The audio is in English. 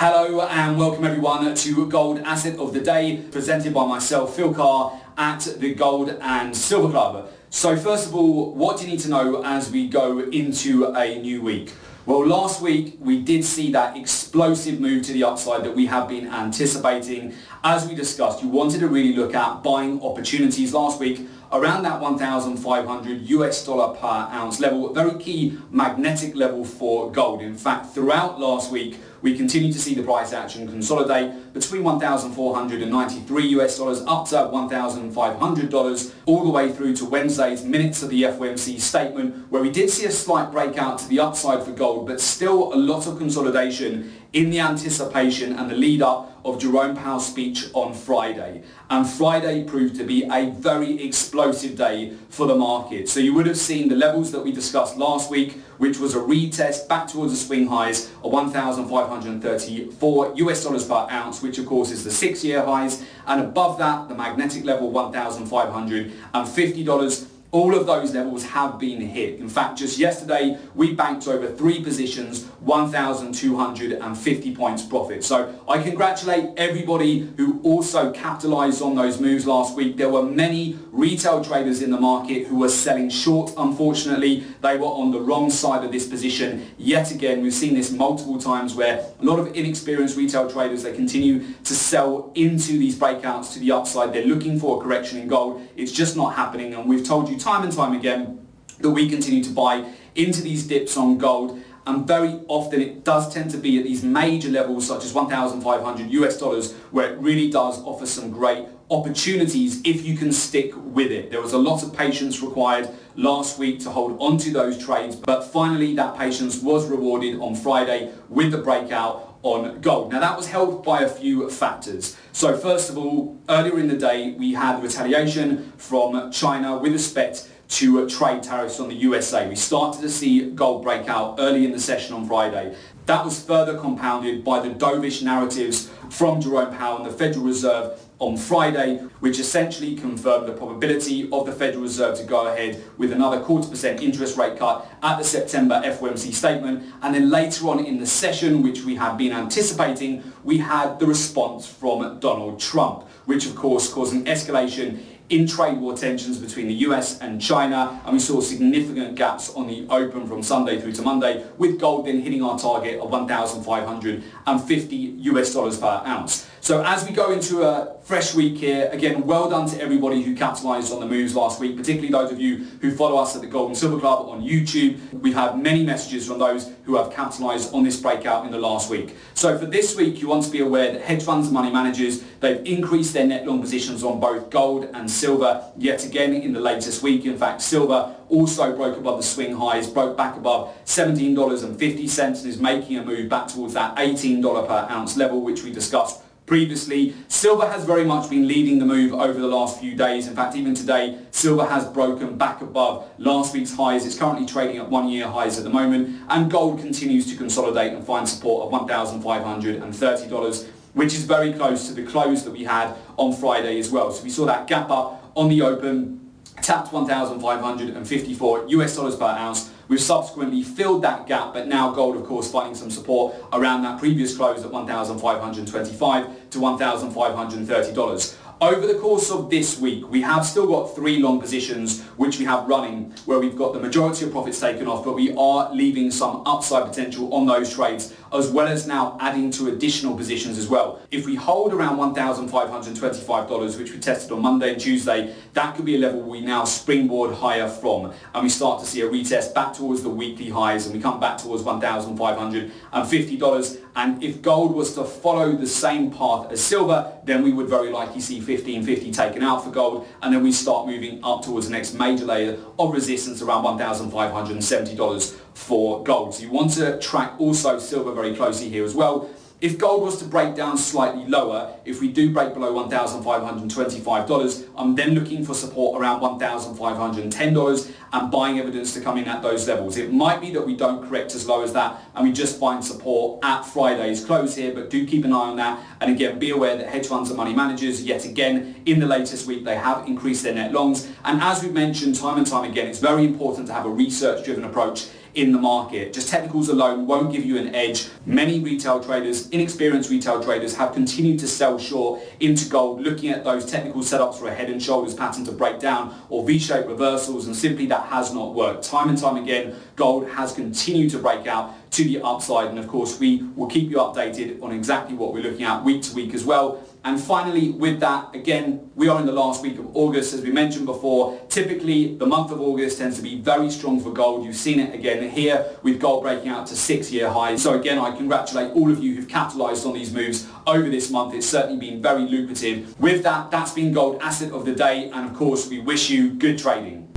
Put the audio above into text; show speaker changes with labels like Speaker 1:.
Speaker 1: Hello and welcome everyone to Gold Asset of the Day presented by myself Phil Carr at the Gold and Silver Club. So first of all, what do you need to know as we go into a new week? Well, last week we did see that explosive move to the upside that we have been anticipating. As we discussed, you wanted to really look at buying opportunities last week around that 1,500 US dollar per ounce level, a very key magnetic level for gold. In fact, throughout last week, we continue to see the price action consolidate between 1,493 US dollars up to $1,500 all the way through to Wednesday's minutes of the FOMC statement where we did see a slight breakout to the upside for gold but still a lot of consolidation in the anticipation and the lead up of Jerome Powell's speech on Friday. And Friday proved to be a very explosive day for the market. So you would have seen the levels that we discussed last week, which was a retest back towards the swing highs of 1,534 US dollars per ounce, which of course is the six-year highs. And above that, the magnetic level $1,550 all of those levels have been hit. In fact, just yesterday, we banked over three positions, 1,250 points profit. So I congratulate everybody who also capitalized on those moves last week. There were many retail traders in the market who were selling short. Unfortunately, they were on the wrong side of this position. Yet again, we've seen this multiple times where a lot of inexperienced retail traders, they continue to sell into these breakouts to the upside. They're looking for a correction in gold. It's just not happening. And we've told you time and time again that we continue to buy into these dips on gold and very often it does tend to be at these major levels such as 1,500 US dollars where it really does offer some great opportunities if you can stick with it. There was a lot of patience required last week to hold onto those trades but finally that patience was rewarded on Friday with the breakout on gold. Now that was helped by a few factors. So first of all, earlier in the day we had retaliation from China with respect to trade tariffs on the USA. We started to see gold break out early in the session on Friday. That was further compounded by the dovish narratives from Jerome Powell and the Federal Reserve on Friday, which essentially confirmed the probability of the Federal Reserve to go ahead with another quarter percent interest rate cut at the September FOMC statement. And then later on in the session, which we had been anticipating, we had the response from Donald Trump, which of course caused an escalation in trade war tensions between the US and China and we saw significant gaps on the open from Sunday through to Monday with gold then hitting our target of 1,550 US dollars per ounce. So as we go into a fresh week here, again, well done to everybody who capitalized on the moves last week, particularly those of you who follow us at the Gold and Silver Club on YouTube. We've had many messages from those who have capitalized on this breakout in the last week. So for this week, you want to be aware that hedge funds and money managers, they've increased their net long positions on both gold and silver yet again in the latest week. In fact, silver also broke above the swing highs, broke back above $17.50 and is making a move back towards that $18 per ounce level, which we discussed previously. Silver has very much been leading the move over the last few days. In fact, even today, silver has broken back above last week's highs. It's currently trading at one-year highs at the moment. And gold continues to consolidate and find support of $1,530, which is very close to the close that we had on Friday as well. So we saw that gap up on the open, tapped 1,554 US dollars per ounce, We've subsequently filled that gap, but now gold, of course, finding some support around that previous close at 1,525 to $1,530. Over the course of this week, we have still got three long positions which we have running where we've got the majority of profits taken off, but we are leaving some upside potential on those trades, as well as now adding to additional positions as well. If we hold around $1,525, which we tested on Monday and Tuesday, that could be a level we now springboard higher from, and we start to see a retest back towards the weekly highs, and we come back towards $1,550. And if gold was to follow the same path as silver, then we would very likely see 1550 taken out for gold, and then we start moving up towards the next major layer of resistance around $1,570 for gold. So you want to track also silver very closely here as well. If gold was to break down slightly lower, if we do break below $1,525, I'm then looking for support around $1,510 and buying evidence to come in at those levels. It might be that we don't correct as low as that and we just find support at Friday's close here, but do keep an eye on that. And again, be aware that hedge funds and money managers, yet again, in the latest week, they have increased their net longs. And as we've mentioned time and time again, it's very important to have a research-driven approach in the market. Just technicals alone won't give you an edge. Many retail traders, inexperienced retail traders, have continued to sell short into gold, looking at those technical setups for a head and shoulders pattern to break down or V-shaped reversals, and simply that has not worked. Time and time again, gold has continued to break out to the upside, and of course, we will keep you updated on exactly what we're looking at week to week as well. And finally, with that, again, we are in the last week of August, as we mentioned before. Typically, the month of August tends to be very strong for gold. You've seen it again here with gold breaking out to six-year highs. So again, I congratulate all of you who've capitalized on these moves over this month. It's certainly been very lucrative. With that, that's been Gold Asset of the Day. And of course, we wish you good trading.